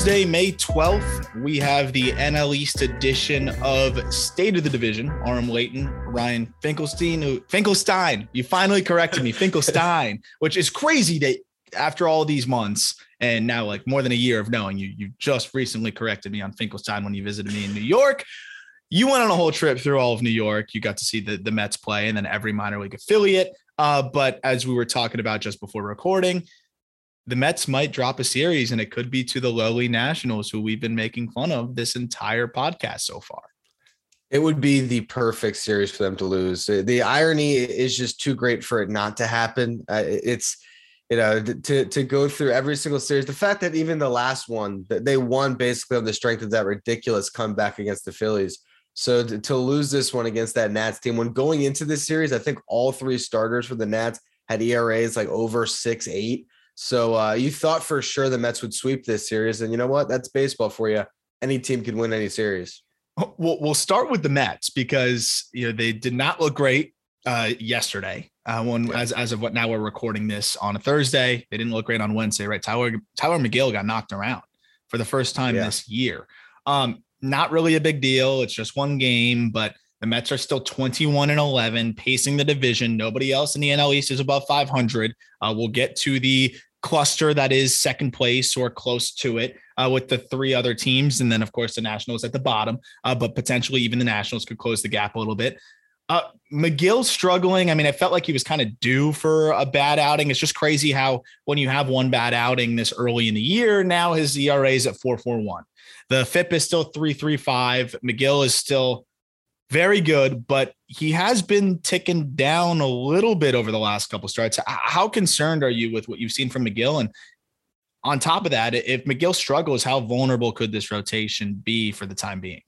Thursday, May 12th, we have the NL East edition of State of the Division. Aram Leighton, Ryan Finkelstein, Finkelstein, you finally corrected me, Finkelstein, which is crazy that after all these months and now like more than a year of knowing you, you just recently corrected me on Finkelstein when you visited me in New York. You went on a whole trip through all of New York. You got to see the, the Mets play and then every minor league affiliate. Uh, but as we were talking about just before recording, the Mets might drop a series and it could be to the lowly Nationals who we've been making fun of this entire podcast so far. It would be the perfect series for them to lose. The irony is just too great for it not to happen. Uh, it's you know to to go through every single series. The fact that even the last one that they won basically on the strength of that ridiculous comeback against the Phillies. So to, to lose this one against that Nats team when going into this series, I think all three starters for the Nats had ERAs like over six eight. So uh, you thought for sure the Mets would sweep this series, and you know what? That's baseball for you. Any team can win any series. We'll, we'll start with the Mets because you know they did not look great uh, yesterday. Uh, when yeah. as as of what now we're recording this on a Thursday, they didn't look great on Wednesday, right? Tyler Tyler Megill got knocked around for the first time yeah. this year. Um, not really a big deal. It's just one game, but the Mets are still 21 and 11, pacing the division. Nobody else in the NL East is above 500. Uh, we'll get to the cluster that is second place or close to it uh, with the three other teams. And then, of course, the Nationals at the bottom, uh, but potentially even the Nationals could close the gap a little bit. Uh, Megill struggling. I mean, I felt like he was kind of due for a bad outing. It's just crazy how when you have one bad outing this early in the year, now his ERA is at 441. The FIP is still 335. Megill is still very good, but he has been ticking down a little bit over the last couple starts. How concerned are you with what you've seen from Megill? And on top of that, if Megill struggles, how vulnerable could this rotation be for the time being?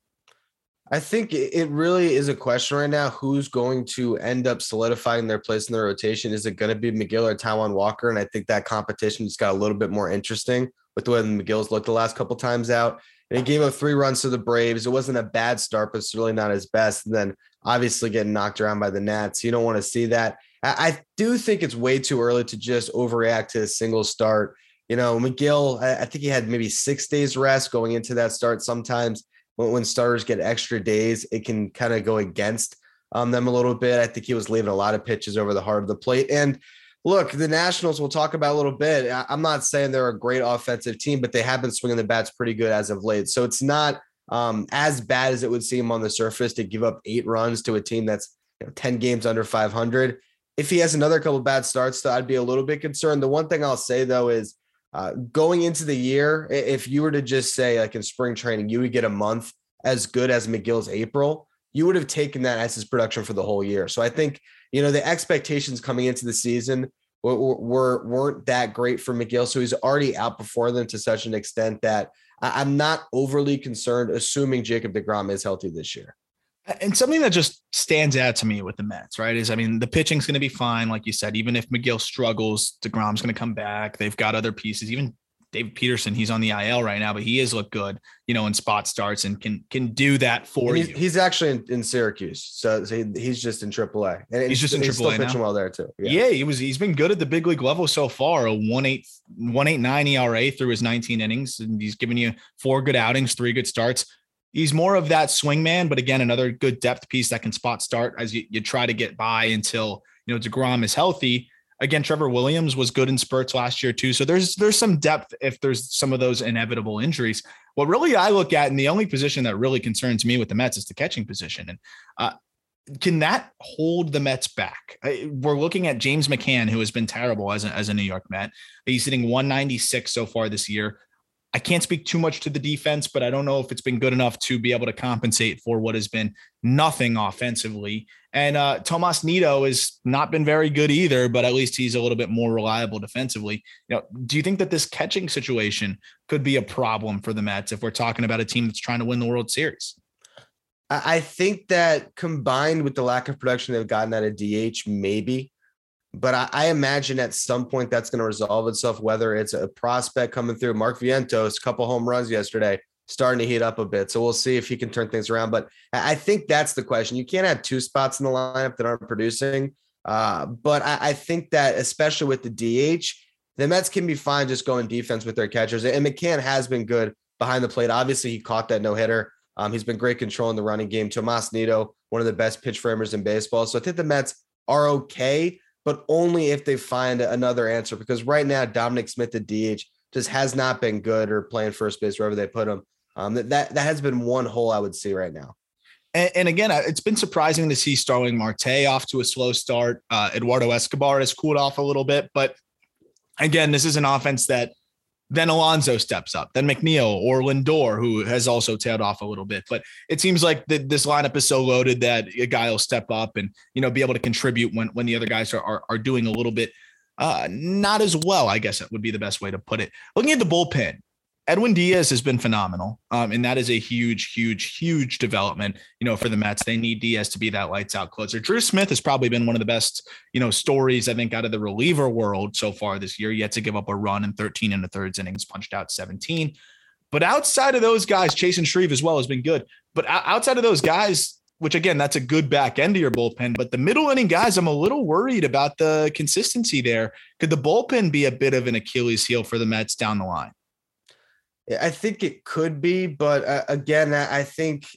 I think it really is a question right now. Who's going to end up solidifying their place in the rotation? Is it going to be Megill or Taijuan Walker? And I think that competition just got a little bit more interesting with the way Megill's looked the last couple times out. He gave up three runs to the Braves. It wasn't a bad start, but it's really not his best. And then obviously getting knocked around by the Nats. You don't want to see that. I, do think it's way too early to just overreact to a single start. You know, Megill, I, think he had maybe six days rest going into that start. Sometimes when, when starters get extra days, it can kind of go against um, them a little bit. I think he was leaving a lot of pitches over the heart of the plate. And look, the Nationals we'll talk about a little bit. I'm not saying they're a great offensive team, but they have been swinging the bats pretty good as of late. So it's not um, as bad as it would seem on the surface to give up eight runs to a team that's you know, 10 games under 500. If he has another couple bad starts, though, I'd be a little bit concerned. The one thing I'll say, though, is uh, going into the year, if you were to just say, like in spring training, you would get a month as good as Megill's April, you would have taken that as his production for the whole year. So I think you know, the expectations coming into the season were, were weren't that great for Megill. So he's already outperformed them to such an extent that I'm not overly concerned, assuming Jacob DeGrom is healthy this year. And something that just stands out to me with the Mets, right, is I mean, the pitching's going to be fine, like you said. Even if Megill struggles, DeGrom's going to come back. They've got other pieces. Even David Peterson, he's on the IL right now, but he has looked good, you know, in spot starts and can can do that for he's, you. He's actually in, in Syracuse, so, so, he's just in AAA, and he's just in AAA he's still pitching well there too. Yeah. yeah. he was. He's been good at the big league level so far. A one eight one eight nine ERA through his 19 innings, and he's given you four good outings, three good starts. He's more of that swing man, but again, another good depth piece that can spot start as you, you try to get by until you know Degrom is healthy Again, Trevor Williams was good in spurts last year too. So there's there's some depth if there's some of those inevitable injuries. What really I look at, and the only position that really concerns me with the Mets is the catching position. And uh, can that hold the Mets back? We're looking at James McCann, who has been terrible as a, as a New York Met. He's hitting 196 so far this year. I can't speak too much to the defense, but I don't know if it's been good enough to be able to compensate for what has been nothing offensively. And uh, Tomas Nido has not been very good either, but at least he's a little bit more reliable defensively. You know, do you think that this catching situation could be a problem for the Mets if we're talking about a team that's trying to win the World Series? I think that combined with the lack of production they've gotten out of DH, maybe but I, I, imagine at some point that's going to resolve itself, whether it's a prospect coming through. Mark Vientos, a couple home runs yesterday, starting to heat up a bit. So we'll see if he can turn things around. But I think that's the question. You can't have two spots in the lineup that aren't producing. Uh, but I, I think that especially with the DH, the Mets can be fine just going defense with their catchers. And McCann has been good behind the plate. Obviously, he caught that no hitter. Um, he's been great controlling the running game. Tomas Nido, one of the best pitch framers in baseball. So I think the Mets are okay, but only if they find another answer. Because right now, Dominic Smith, the DH, just has not been good or playing first base wherever they put him. Um, that, that that has been one hole I would see right now. And, and, again, it's been surprising to see Starling Marte off to a slow start. Uh, Eduardo Escobar has cooled off a little bit, but again, this is an offense that then Alonso steps up, then McNeil or Lindor, who has also tailed off a little bit. But it seems like the, this lineup is so loaded that a guy will step up and you know be able to contribute when when the other guys are are, are doing a little bit uh, not as well. I guess it would be the best way to put it. Looking at the bullpen, Edwin Diaz has been phenomenal. Um, and that is a huge, huge, huge development, you know, for the Mets. They need Diaz to be that lights out closer. Drew Smith has probably been one of the best, you know, stories, I think, out of the reliever world so far this year, yet to give up a run in 13 and a thirds innings, punched out 17. But outside of those guys, Chasen Shreve as well has been good. But outside of those guys, which again, that's a good back end of your bullpen. But the middle inning guys, I'm a little worried about the consistency there. Could the bullpen be a bit of an Achilles heel for the Mets down the line? I think it could be, but uh, again, I think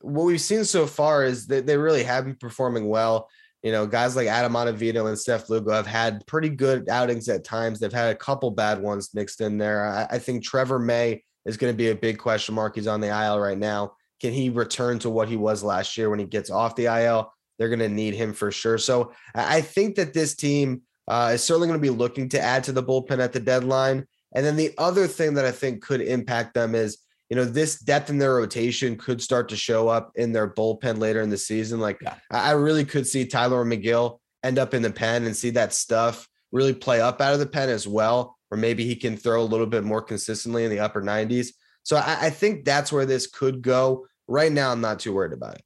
what we've seen so far is that they really have been performing well. You know, guys like Adam Ottavino and Seth Lugo have had pretty good outings at times. They've had a couple bad ones mixed in there. I, I think Trevor May is going to be a big question mark. He's on the IL right now. Can he return to what he was last year when he gets off the IL? They're going to need him for sure. So I think that this team uh, is certainly going to be looking to add to the bullpen at the deadline. And then the other thing that I think could impact them is, you know, this depth in their rotation could start to show up in their bullpen later in the season. Like yeah. I really could see Tyler Megill end up in the pen and see that stuff really play up out of the pen as well, or maybe he can throw a little bit more consistently in the upper 90s. So I, I think that's where this could go. Right now, I'm not too worried about it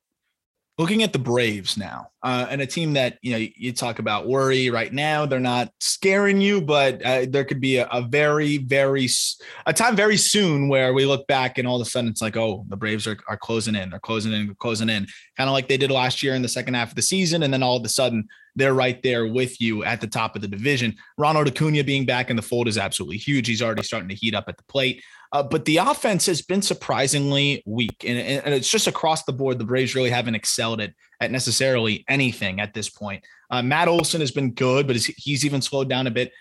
looking at the Braves now, uh, and a team that you know you talk about worry right now. They're not scaring you, but uh, there could be a, a, very, very a time very soon where we look back and all of a sudden it's like, oh, the Braves are, are closing in, they're closing in, they're closing in, kind of like they did last year in the second half of the season, and then all of a sudden they're right there with you at the top of the division. Ronald Acuna being back in the fold is absolutely huge. He's already starting to heat up at the plate. Uh, but the offense has been surprisingly weak, and, and, it's just across the board. The Braves really haven't excelled at, at necessarily anything at this point. Uh, Matt Olson has been good, but he's even slowed down a bit.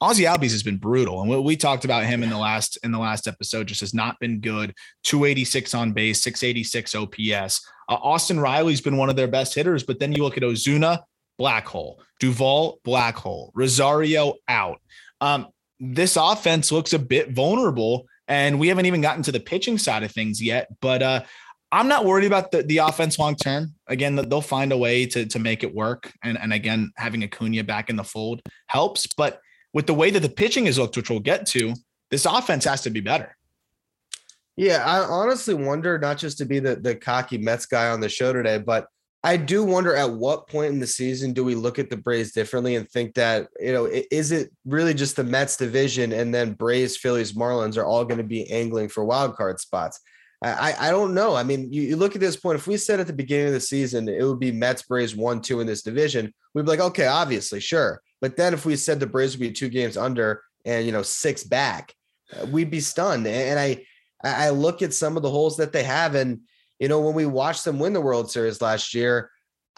Ozzie Albies has been brutal, and we, we talked about him in the last in the last episode. Just has not been good. 286 on base, 686 OPS. Uh, Austin Riley's been one of their best hitters, but then you look at Ozuna, black hole. Duvall, black hole. Rosario out. Um, this offense looks a bit vulnerable and we haven't even gotten to the pitching side of things yet. But uh, I'm not worried about the, the offense long term. Again, they'll find a way to, to make it work. And, and again, having Acuna back in the fold helps. But with the way that the pitching is looked, which we'll get to, this offense has to be better. Yeah, I honestly wonder not just to be the, the cocky Mets guy on the show today, but I do wonder at what point in the season do we look at the Braves differently and think that, you know, is it really just the Mets division and then Braves, Phillies, Marlins are all going to be angling for wild card spots? I, I don't know. I mean, you, you look at this point, if we said at the beginning of the season it would be Mets, Braves one, two in this division, we'd be like, okay, obviously, sure. But then if we said the Braves would be two games under and, you know, six back, uh, we'd be stunned. And I, I look at some of the holes that they have and, you know, when we watched them win the World Series last year,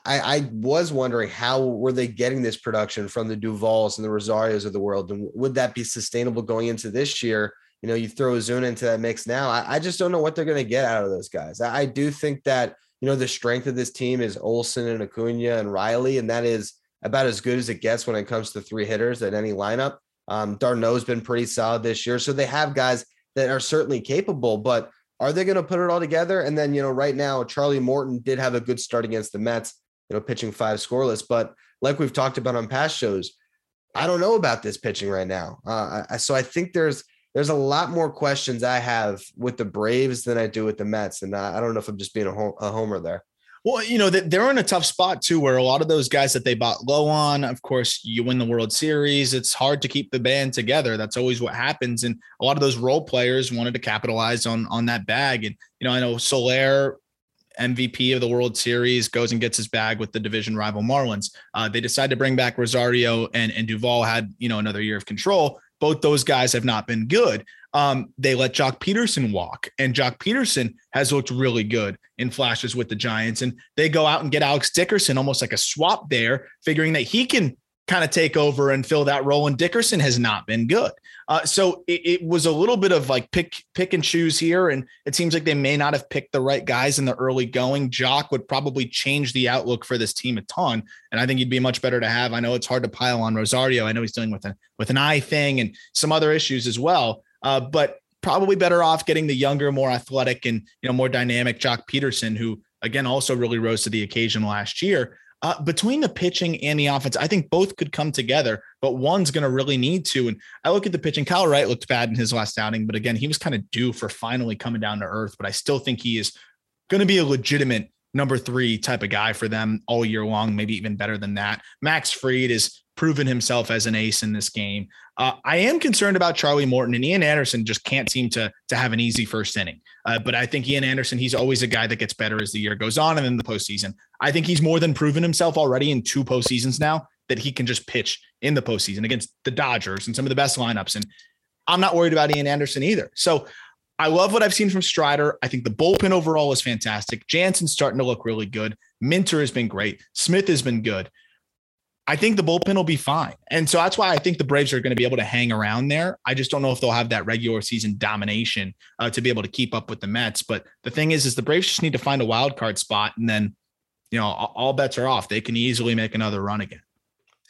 I, I, was wondering how were they getting this production from the Duvalls and the Rosarios of the world, and would that be sustainable going into this year? You know, you throw Zuna into that mix now. I, I just don't know what they're going to get out of those guys. I, I, do think that you know the strength of this team is Olson and Acuna and Riley, and that is about as good as it gets when it comes to three hitters at any lineup. Um, d'Arnaud's been pretty solid this year, so they have guys that are certainly capable, but are they going to put it all together? And then, you know, right now, Charlie Morton did have a good start against the Mets, you know, pitching five scoreless. But like we've talked about on past shows, I don't know about this pitching right now. Uh, so I think there's there's a lot more questions I have with the Braves than I do with the Mets, and I don't know if I'm just being a, a homer there. Well, you know, they're in a tough spot too, where a lot of those guys that they bought low on, of course, you win the World Series. It's hard to keep the band together. That's always what happens. And a lot of those role players wanted to capitalize on on that bag. And, you know, I know Soler MVP of the World Series, goes and gets his bag with the division rival Marlins. Uh, they decide to bring back Rosario and and Duvall had you know another year of control. Both those guys have not been good. Um, they let Joc Pederson walk, and Joc Pederson has looked really good in flashes with the Giants. And they go out and get Alex Dickerson, almost like a swap there, figuring that he can kind of take over and fill that role. And Dickerson has not been good. Uh, so it, it, was a little bit of like pick pick and choose here, and it seems like they may not have picked the right guys in the early going. Joc would probably change the outlook for this team a ton, and I think he'd be much better to have. I know it's hard to pile on Rosario. I know he's dealing with a with an eye thing and some other issues as well, uh, but probably better off getting the younger, more athletic, and you know more dynamic Joc Pederson, who again also really rose to the occasion last year. Uh, between the pitching and the offense, I think both could come together, but one's going to really need to. And I look at the pitching. Kyle Wright looked bad in his last outing, but again, he was kind of due for finally coming down to earth. But I still think he is going to be a legitimate number three type of guy for them all year long, maybe even better than that. Max Fried is proven himself as an ace in this game. Uh, I am concerned about Charlie Morton and Ian Anderson just can't seem to to have an easy first inning. Uh, but I think Ian Anderson, he's always a guy that gets better as the year goes on and then the postseason. I think he's more than proven himself already in two postseasons now that he can just pitch in the postseason against the Dodgers and some of the best lineups. And I'm not worried about Ian Anderson either. So I love what I've seen from Strider. I think the bullpen overall is fantastic. Jansen's starting to look really good. Minter has been great. Smith has been good. I think the bullpen will be fine. And so that's why I think the Braves are going to be able to hang around there. I just don't know if they'll have that regular season domination uh, to be able to keep up with the Mets. But the thing is, is the Braves just need to find a wild card spot and then, you know, all bets are off. They can easily make another run again.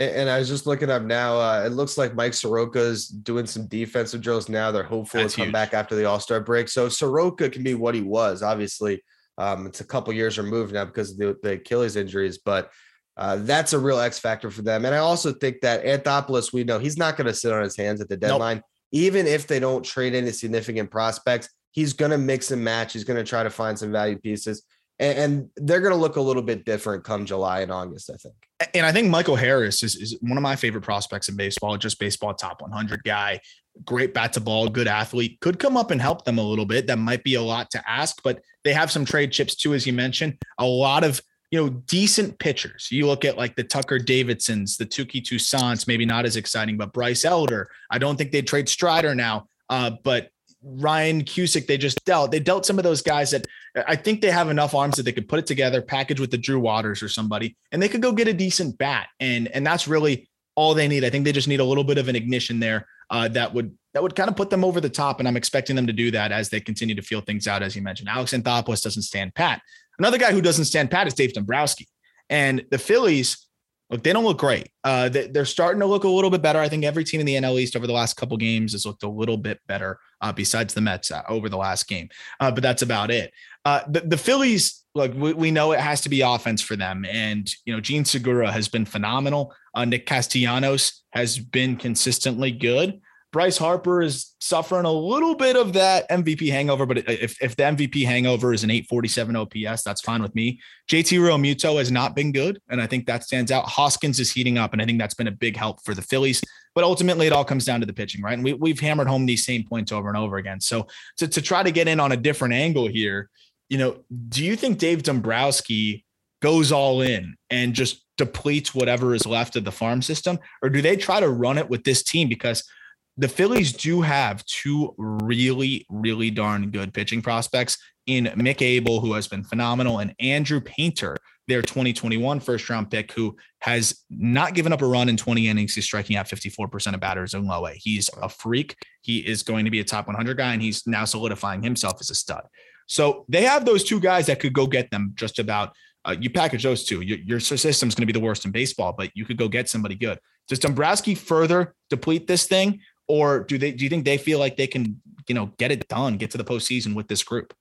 And I was just looking up now. Uh, it looks like Mike Soroka is doing some defensive drills now. They're hopeful That's to come huge. back after the All Star break. So Soroka can be what he was. Obviously, um, it's a couple years removed now because of the, the Achilles injuries, but uh, that's a real X factor for them. And I also think that Anthopoulos, we know he's not going to sit on his hands at the deadline. Nope. Even if they don't trade any significant prospects, he's going to mix and match. He's going to try to find some value pieces. And, and they're going to look a little bit different come July and August, I think. And I think Michael Harris is, is one of my favorite prospects in baseball, just baseball top 100 guy, great bat to ball, good athlete, could come up and help them a little bit. That might be a lot to ask, but they have some trade chips too, as you mentioned. A lot of you know, decent pitchers. You look at like the Tucker Davidsons, the Touki Toussaints, maybe not as exciting, but Bryce Elder. I don't think they'd trade Strider now, uh, but Ryan Cusick, they just dealt. They dealt some of those guys that I think they have enough arms that they could put it together, package with the Drew Waters or somebody, and they could go get a decent bat. And and that's really all they need. I think they just need a little bit of an ignition there uh, that would that would kind of put them over the top. And I'm expecting them to do that as they continue to feel things out, as you mentioned. Alex Anthopoulos doesn't stand pat. Another guy who doesn't stand pat is Dave Dombrowski. And the Phillies, look, they don't look great. Uh, they, are starting to look a little bit better. I think every team in the NL East over the last couple games has looked a little bit better, uh, besides the Mets uh, over the last game. Uh, but that's about it. Uh, the, the Phillies, look, we, we, know it has to be offense for them. And, you know, Jean Segura has been phenomenal. Uh, Nick Castellanos has been consistently good. Bryce Harper is suffering a little bit of that MVP hangover, but if, if the MVP hangover is an 847 OPS, that's fine with me. JT Realmuto has not been good, and I think that stands out. Hoskins is heating up, and I think that's been a big help for the Phillies. But ultimately, it all comes down to the pitching, right? And we, we've hammered home these same points over and over again. So to, to try to get in on a different angle here, you know, do you think Dave Dombrowski goes all in and just depletes whatever is left of the farm system? Or do they try to run it with this team? Because – the Phillies do have two really, really darn good pitching prospects in Mick Abel, who has been phenomenal, and Andrew Painter, their 2021 first round pick, who has not given up a run in 20 innings. He's striking out 54% of batters in low A. He's a freak. He is going to be a top 100 guy, and he's now solidifying himself as a stud. So they have those two guys that could go get them just about. Uh, you package those two. Your, your system's going to be the worst in baseball, but you could go get somebody good. Does Dombrowski further deplete this thing? Or do they do you think they feel like they can you know get it done get to the postseason with this group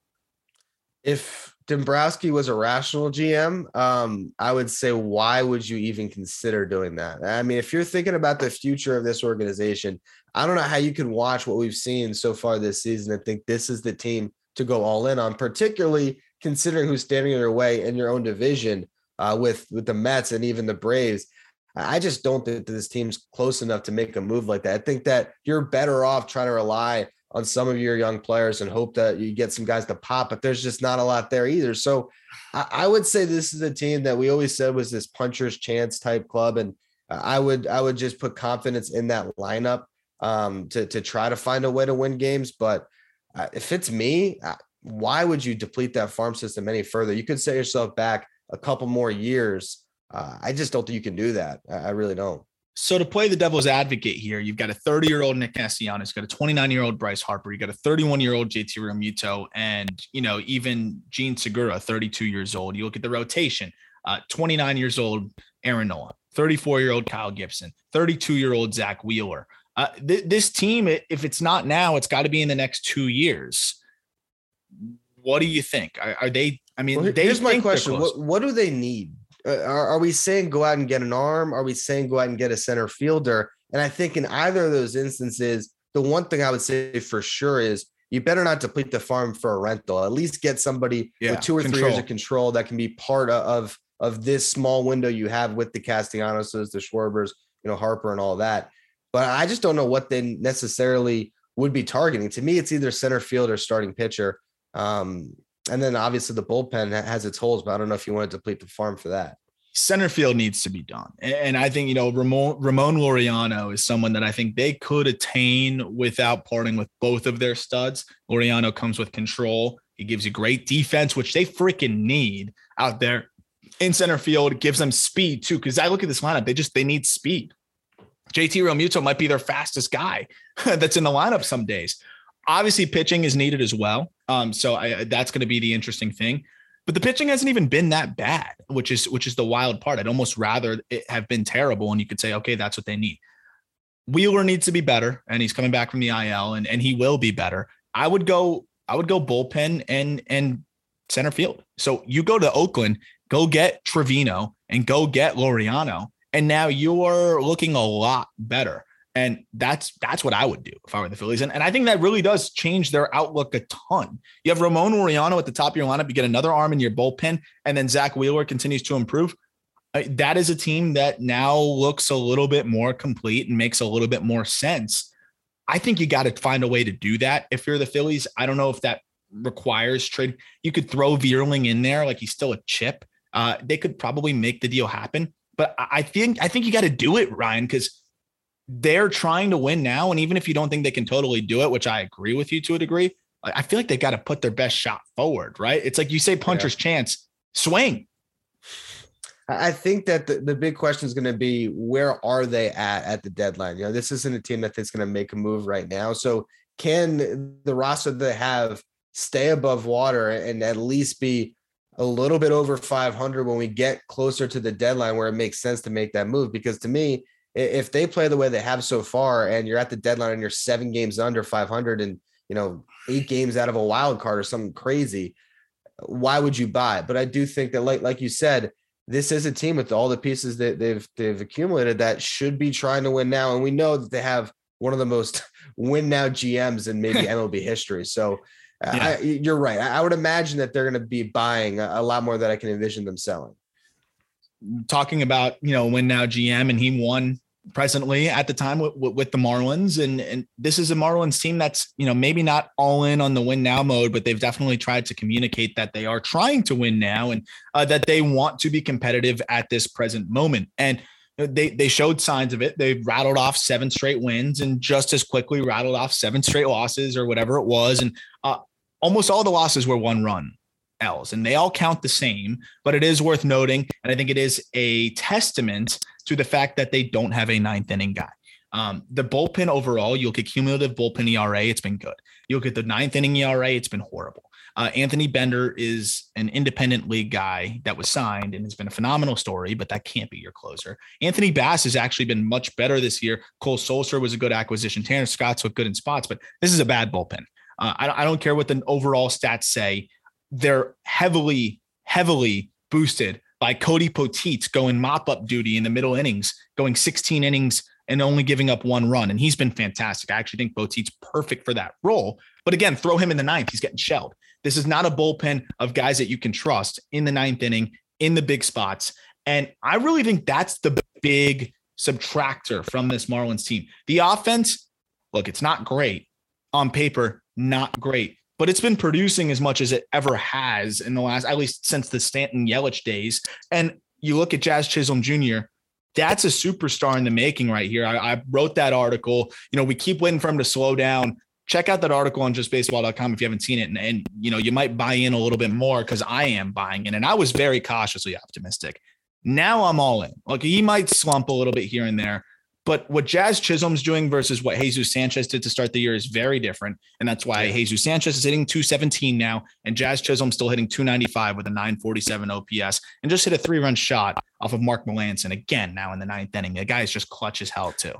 if Dombrowski was a rational GM, um, I would say, why would you even consider doing that? I mean, if you're thinking about the future of this organization, I don't know how you can watch what we've seen so far this season and think this is the team to go all in on, particularly considering who's standing in your way in your own division uh, with with the Mets and even the Braves. I just don't think that this team's close enough to make a move like that. I think that you're better off trying to rely on some of your young players and hope that you get some guys to pop, but there's just not a lot there either. So I, would say this is a team that we always said was this puncher's chance type club. And I would I would just put confidence in that lineup um, to to try to find a way to win games. But uh, if it's me, uh, why would you deplete that farm system any further? You could set yourself back a couple more years. Uh, I just don't think you can do that. I, I really don't. So to play the devil's advocate here, you've got a 30 year old Nick Castellanos, got a 29 year old Bryce Harper, you got a 31 year old JT Realmuto, and you know even Jean Segura, 32 years old. You look at the rotation, uh, 29 years old Aaron Nola, 34 year old Kyle Gibson, 32 year old Zack Wheeler. Uh, th- this team, if it's not now, it's got to be in the next two years. What do you think? Are, are they? I mean, well, here's my question: what, what do they need are, are we saying go out and get an arm? Are we saying go out and get a center fielder? And I think in either of those instances, the one thing I would say for sure is you better not deplete the farm for a rental. At least get somebody yeah, with two or control. three years of control that can be part of of this small window you have with the Castellanoses, the Schwarbers, you know, Harper and all that. But I just don't know what they necessarily would be targeting. To me, it's either center field or starting pitcher. Um, and then obviously the bullpen has its holes, but I don't know if you want to deplete the farm for that. Center field needs to be done. And I think, you know, Ramon, Ramon Laureano is someone that I think they could attain without parting with both of their studs. Laureano comes with control. He gives you great defense, which they freaking need out there in center field. Gives them speed too. Cause I look at this lineup, they just, they need speed. JT Realmuto might be their fastest guy that's in the lineup some days. Obviously, pitching is needed as well. Um, so I, that's going to be the interesting thing. But the pitching hasn't even been that bad, which is which is the wild part. I'd almost rather it have been terrible, and you could say, okay, that's what they need. Wheeler needs to be better, and he's coming back from the IL, and and he will be better. I would go, I would go bullpen and and center field. So you go to Oakland, go get Trivino, and go get Laureano, and now you're looking a lot better. And that's that's what I would do if I were the Phillies. And, and I think that really does change their outlook a ton. You have Ramon Laureano at the top of your lineup. You get another arm in your bullpen, and then Zack Wheeler continues to improve. That is a team that now looks a little bit more complete and makes a little bit more sense. I think you got to find a way to do that. If you're the Phillies, I don't know if that requires trade. You could throw Vierling in there, like he's still a chip. Uh, they could probably make the deal happen. But I think I think you got to do it, Ryan, because they're trying to win now. And even if you don't think they can totally do it, which I agree with you to a degree, I feel like they got to put their best shot forward, right? It's like you say puncher's yeah. chance, swing. I think that the, the big question is going to be where are they at at the deadline? You know, this isn't a team that's going to make a move right now. So can the roster they have stay above water and at least be a little bit over 500 when we get closer to the deadline where it makes sense to make that move? Because to me, if they play the way they have so far and you're at the deadline and you're seven games under 500 and you know eight games out of a wild card or something crazy why would you buy? But i do think that like like you said this is a team with all the pieces that they've they've accumulated that should be trying to win now. And we know that they have one of the most win now gms in maybe mlb history. So uh, yeah. I, you're right. I, would imagine that they're going to be buying a, a lot more that i can envision them selling. Talking about you know win now gm and he won presently at the time with, with, the Marlins. And, and this is a Marlins team that's, you know, maybe not all in on the win now mode, but they've definitely tried to communicate that they are trying to win now and uh, that they want to be competitive at this present moment. And they, they showed signs of it. They rattled off seven straight wins and just as quickly rattled off seven straight losses or whatever it was. And uh, almost all the losses were one run L's and they all count the same, but it is worth noting. And I think it is a testament to the fact that they don't have a ninth inning guy. Um, the bullpen overall, you look at cumulative bullpen ERA, it's been good. You look at the ninth inning ERA, it's been horrible. Uh, Anthony Bender is an independent league guy that was signed and has been a phenomenal story, but that can't be your closer. Anthony Bass has actually been much better this year. Cole Sulser was a good acquisition. Tanner Scott's looked good in spots, but this is a bad bullpen. Uh, I, I don't care what the overall stats say. They're heavily, heavily boosted by Cody Poteet going mop up duty in the middle innings, going 16 innings and only giving up one run. And he's been fantastic. I actually think Poteet's perfect for that role. But again, throw him in the ninth. He's getting shelled. This is not a bullpen of guys that you can trust in the ninth inning, in the big spots. And I really think that's the big subtractor from this Marlins team. The offense, look, it's not great. on paper, not great, but it's been producing as much as it ever has in the last, at least since the Stanton Yelich days. And you look at Jazz Chisholm Jr., that's a superstar in the making right here. I, I, wrote that article. You know, we keep waiting for him to slow down. Check out that article on justbaseball.com if you haven't seen it. And, and you know, you might buy in a little bit more because I am buying in. And I was very cautiously optimistic. Now I'm all in. Like he might slump a little bit here and there, but what Jazz Chisholm's doing versus what Jesus Sanchez did to start the year is very different. And that's why. Jesus Sanchez is hitting 217 now, and Jazz Chisholm's still hitting 295 with a 947 OPS and just hit a three run shot off of Mark Melancon again now in the ninth inning. The guy is just clutch as hell, too.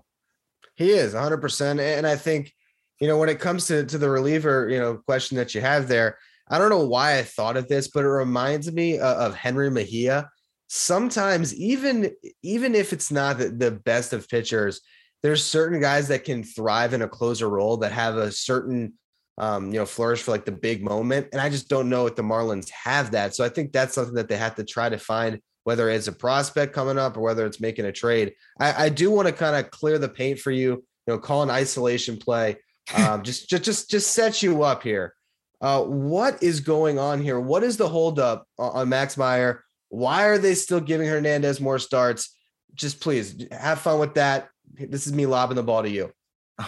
He is 100%. And I think, you know, when it comes to, to the reliever, you know, question that you have there, I don't know why I thought of this, but it reminds me uh, of Jenrry Mejia sometimes even even if it's not the, the best of pitchers, there's certain guys that can thrive in a closer role that have a certain um, you know, flourish for like the big moment. And I just don't know if the Marlins have that. So I think that's something that they have to try to find, whether it's a prospect coming up or whether it's making a trade. I, I do want to kind of clear the paint for you, you know, call an isolation play. Um, just, just, just, just set you up here. Uh, what is going on here? What is the holdup on Max Meyer? Why are they still giving Hernandez more starts? Just please have fun with that. This is me lobbing the ball to you.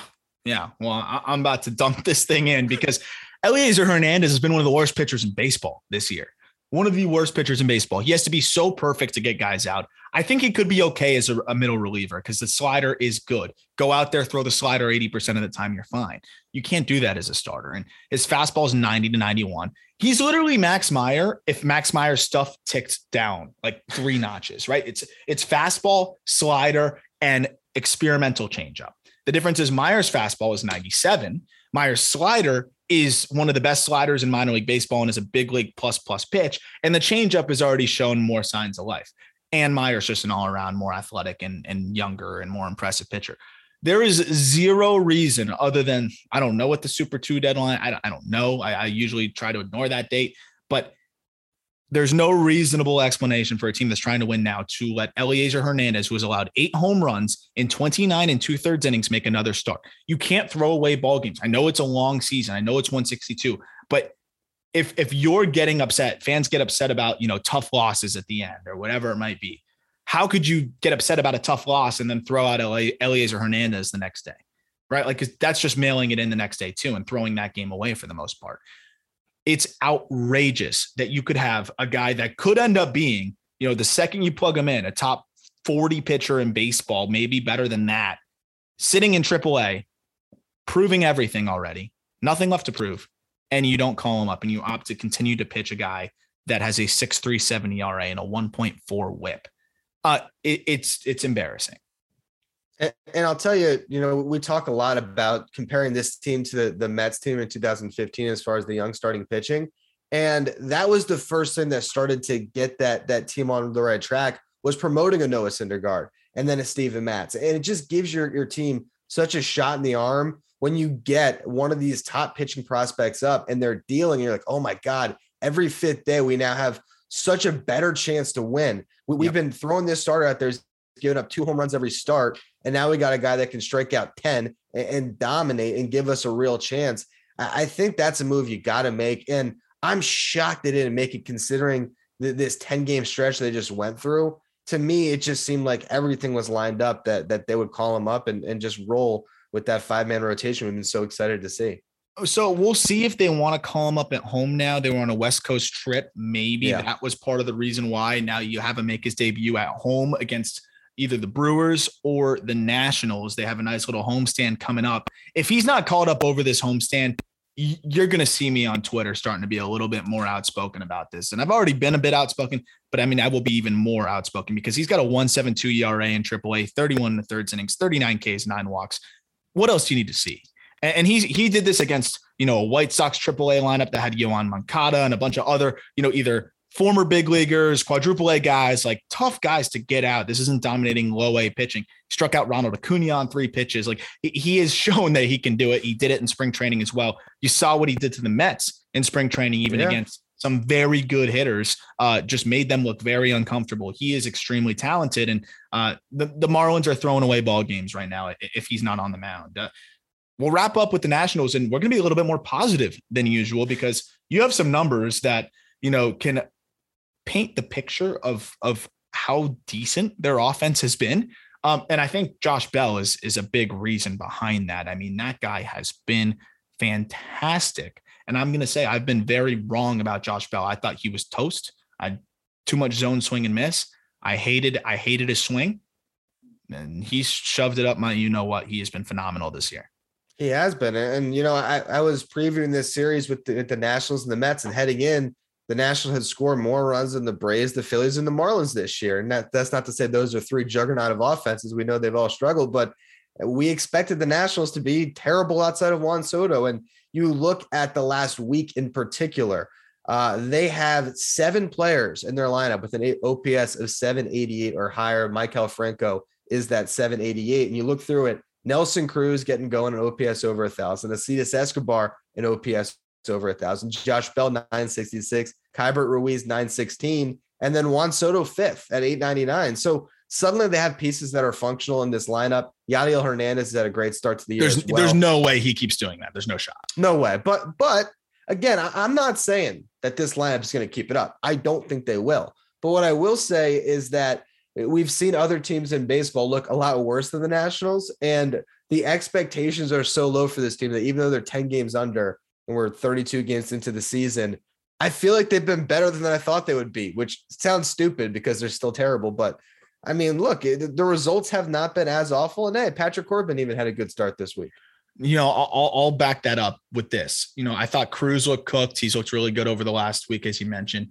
Yeah, well, I'm about to dump this thing in because Elieser Hernandez has been one of the worst pitchers in baseball this year. One of the worst pitchers in baseball. He has to be so perfect to get guys out. I think he could be okay as a, a middle reliever because the slider is good. Go out there, throw the slider 80% of the time, you're fine. You can't do that as a starter. And his fastball is 90 to 91. He's literally Max Meyer if Max Meyer's stuff ticked down like three notches, right? It's it's fastball, slider, and experimental changeup. The difference is Meyer's fastball is 97. Meyer's slider is one of the best sliders in minor league baseball and is a big league plus plus pitch. And the changeup has already shown more signs of life and Meyer's just an all around more athletic and, and younger and more impressive pitcher. There is zero reason other than I don't know what the Super 2 deadline, I, I don't know. I, I usually try to ignore that date, but there's no reasonable explanation for a team that's trying to win now to let Elieser Hernandez, who has allowed eight home runs in 29 and two thirds innings, make another start. You can't throw away ball games. I know it's a long season. I know it's 162, but if if you're getting upset, fans get upset about you know tough losses at the end or whatever it might be. How could you get upset about a tough loss and then throw out Elieser Hernandez the next day, right? Like cause that's just mailing it in the next day too and throwing that game away for the most part. It's outrageous that you could have a guy that could end up being, you know, the second you plug him in, a top 40 pitcher in baseball, maybe better than that, sitting in AAA, proving everything already, nothing left to prove and you don't call him up and you opt to continue to pitch a guy that has a 6.37 ERA and a 1.4 whip. Uh, it, it's it's embarrassing. And, and, I'll tell you, you know, we talk a lot about comparing this team to the, the Mets team in 2015 as far as the young starting pitching. And that was the first thing that started to get that that team on the right track was promoting a Noah Syndergaard and then a Steven Matz. And it just gives your, your team such a shot in the arm when you get one of these top pitching prospects up and they're dealing, you're like, oh my God, every fifth day we now have such a better chance to win. We, have been throwing this starter out there, giving up two home runs every start. And now we got a guy that can strike out 10 and, and dominate and give us a real chance. I, I think that's a move you got to make. And I'm shocked they didn't make it considering this 10 game stretch they just went through. To me, it just seemed like everything was lined up that that they would call him up and, and just roll with that five man rotation. We've been so excited to see. So we'll see if they want to call him up at home now. They were on a West Coast trip. Maybe yeah. that was part of the reason why now you have him make his debut at home against either the Brewers or the Nationals. They have a nice little homestand coming up. If he's not called up over this homestand, you're going to see me on Twitter starting to be a little bit more outspoken about this. And I've already been a bit outspoken, but I mean, I will be even more outspoken because he's got a 172 ERA in AAA, 31 in the third innings, 39 Ks, nine walks what else do you need to see? And, he he did this against you know a White Sox AAA lineup that had Yoán Moncada and a bunch of other you know either former big leaguers, quadruple A guys, like tough guys to get out. This isn't dominating low A pitching. struck out Ronald Acuna on three pitches. Like he has shown that he can do it. He did it in spring training as well. You saw what he did to the Mets in spring training, even yeah. against some very good hitters, uh, just made them look very uncomfortable. He is extremely talented, and uh, the the Marlins are throwing away ball games right now if he's not on the mound. Uh, we'll wrap up with the Nationals, and we're going to be a little bit more positive than usual because you have some numbers that you know can paint the picture of of how decent their offense has been. Um, and I think Josh Bell is is a big reason behind that. I mean, that guy has been fantastic. And I'm going to say I've been very wrong about Josh Bell. I thought he was toast. I too much zone swing and miss. I hated I hated his swing. And he's shoved it up my you know what. He has been phenomenal this year. He has been. And, you know, I, I was previewing this series with the, with the Nationals and the Mets, and heading in, the Nationals had scored more runs than the Braves, the Phillies, and the Marlins this year. And that, that's not to say those are three juggernaut of offenses. We know they've all struggled, but we expected the Nationals to be terrible outside of Juan Soto. And you look at the last week in particular, uh, they have seven players in their lineup with an OPS of 788 or higher. Maikel Franco is that 788. And you look through it, Nelson Cruz getting going an OPS over a thousand. Alcides Escobar an OPS over a thousand. Josh Bell 966. Keibert Ruiz 916. And then Juan Soto fifth at 899. So suddenly they have pieces that are functional in this lineup. Yadiel Hernandez has had a great start to the year. There's well. there's no way he keeps doing that. There's no shot. No way. But but again, I'm not saying that this lineup is going to keep it up. I don't think they will. But what I will say is that we've seen other teams in baseball look a lot worse than the Nationals, and the expectations are so low for this team that even though they're 10 games under and we're 32 games into the season, I feel like they've been better than I thought they would be, which sounds stupid because they're still terrible. But I mean, look, the results have not been as awful. And hey, Patrick Corbin even had a good start this week. You know, I'll, I'll back that up with this. You know, I thought Cruz looked cooked. He's looked really good over the last week, as you mentioned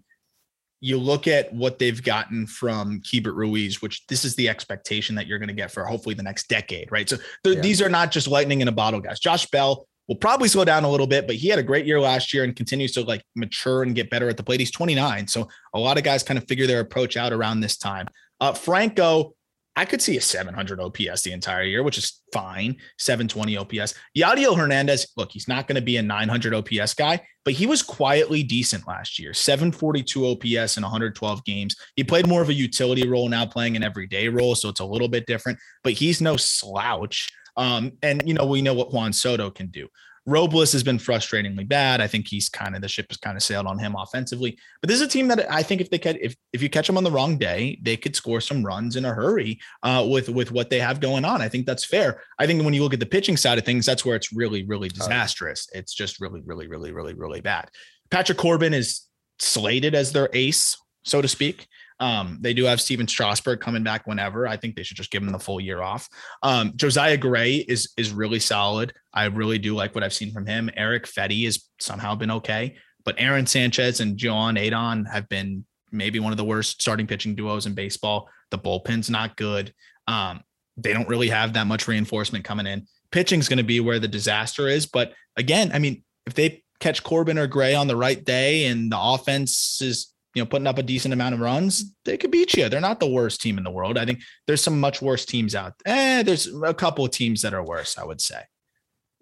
you look at what they've gotten from Keibert Ruiz, which this is the expectation that you're going to get for hopefully the next decade, right? So yeah. these are not just lightning in a bottle, guys. Josh Bell will probably slow down a little bit, but he had a great year last year and continues to like mature and get better at the plate. He's 29. So a lot of guys kind of figure their approach out around this time. Uh, Franco, I could see a 700 OPS the entire year, which is fine. 720 OPS. Yadiel Hernandez, look, he's not going to be a 900 OPS guy, but he was quietly decent last year. 742 OPS in 112 games. He played more of a utility role now, playing an everyday role, so it's a little bit different. But he's no slouch. Um, and you know we know what Juan Soto can do. Robles has been frustratingly bad. I think he's kind of the ship has kind of sailed on him offensively. But this is a team that I think if they catch if if you catch them on the wrong day, they could score some runs in a hurry uh, with with what they have going on. I think that's fair. I think when you look at the pitching side of things, that's where it's really really disastrous. It's just really really really really really bad. Patrick Corbin is slated as their ace, so to speak. Um, they do have Stephen Strasburg coming back whenever. I think they should just give him the full year off. Um, Josiah Gray is is really solid. I really do like what I've seen from him. Erick Fedde has somehow been okay, but Aaron Sanchez and Joan Adon have been maybe one of the worst starting pitching duos in baseball. The bullpen's not good. Um, they don't really have that much reinforcement coming in. Pitching's going to be where the disaster is. But again, I mean, if they catch Corbin or Gray on the right day and the offense is you know, putting up a decent amount of runs, they could beat you. They're not the worst team in the world. I think there's some much worse teams out. Eh, there's a couple of teams that are worse, I would say.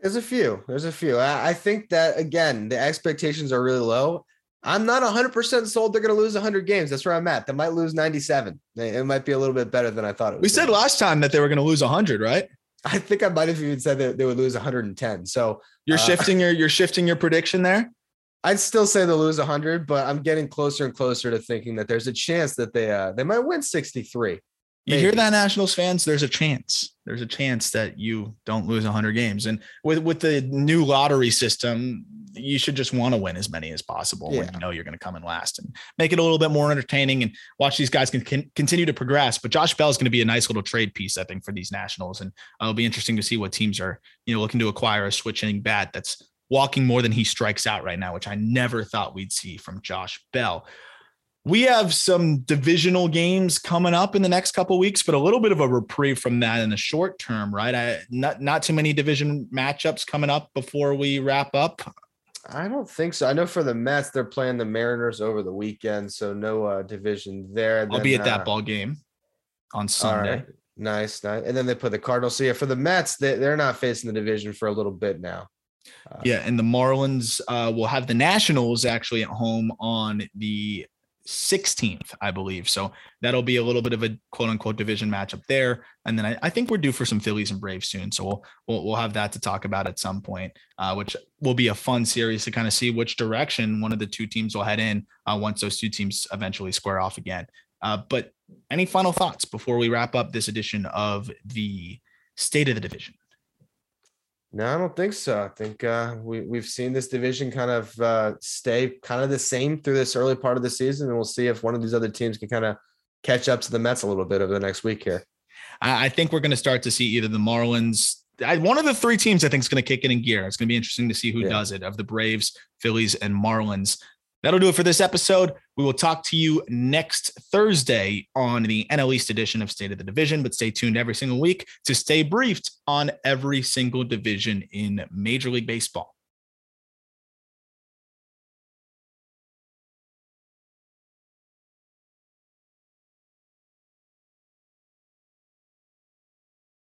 There's a few. There's a few. I think that again, the expectations are really low. I'm not 100% sold they're going to lose 100 games. That's where I'm at. They might lose 97. It might be a little bit better than I thought it was. We said last time that they were going to lose 100, right? I think I might have even said that they would lose 110. So you're uh, shifting your you're shifting your prediction there. I'd still say they'll lose 100, but I'm getting closer and closer to thinking that there's a chance that they uh, they might win 63. You hear that, Nationals fans? There's a chance. There's a chance that you don't lose 100 games. And with with the new lottery system, you should just want to win as many as possible yeah. when you know you're going to come in last and make it a little bit more entertaining and watch these guys can, can continue to progress. But Josh Bell is going to be a nice little trade piece, I think, for these Nationals, and it'll be interesting to see what teams are you know looking to acquire a switching bat that's walking more than he strikes out right now, which I never thought we'd see from Josh Bell. We have some divisional games coming up in the next couple weeks, but a little bit of a reprieve from that in the short term, right? I not not too many division matchups coming up before we wrap up. I don't think so. I know for the Mets, they're playing the Mariners over the weekend, so no uh, division there. I'll be at that uh, ball game on Sunday. Nice, nice. And then they put the Cardinals. So yeah, for the Mets, they, they're not facing the division for a little bit now. Uh, yeah, and the Marlins uh, will have the Nationals actually at home on the 16th, I believe. So that'll be a little bit of a quote unquote division matchup there. And then I, I think we're due for some Phillies and Braves soon. So we'll we'll, we'll have that to talk about at some point, uh, which will be a fun series to kind of see which direction one of the two teams will head in uh, once those two teams eventually square off again. Uh, but any final thoughts before we wrap up this edition of the State of the Division? No, I don't think so. I think uh, we we've seen this division kind of uh, stay kind of the same through this early part of the season, and we'll see if one of these other teams can kind of catch up to the Mets a little bit over the next week here. I, I think we're going to start to see either the Marlins. I, one of the three teams I think is going to kick it in gear. It's going to be interesting to see who yeah. does it of the Braves, Phillies, and Marlins. That'll do it for this episode. We will talk to you next Thursday on the NL East edition of State of the Division, but stay tuned every single week to stay briefed on every single division in Major League Baseball.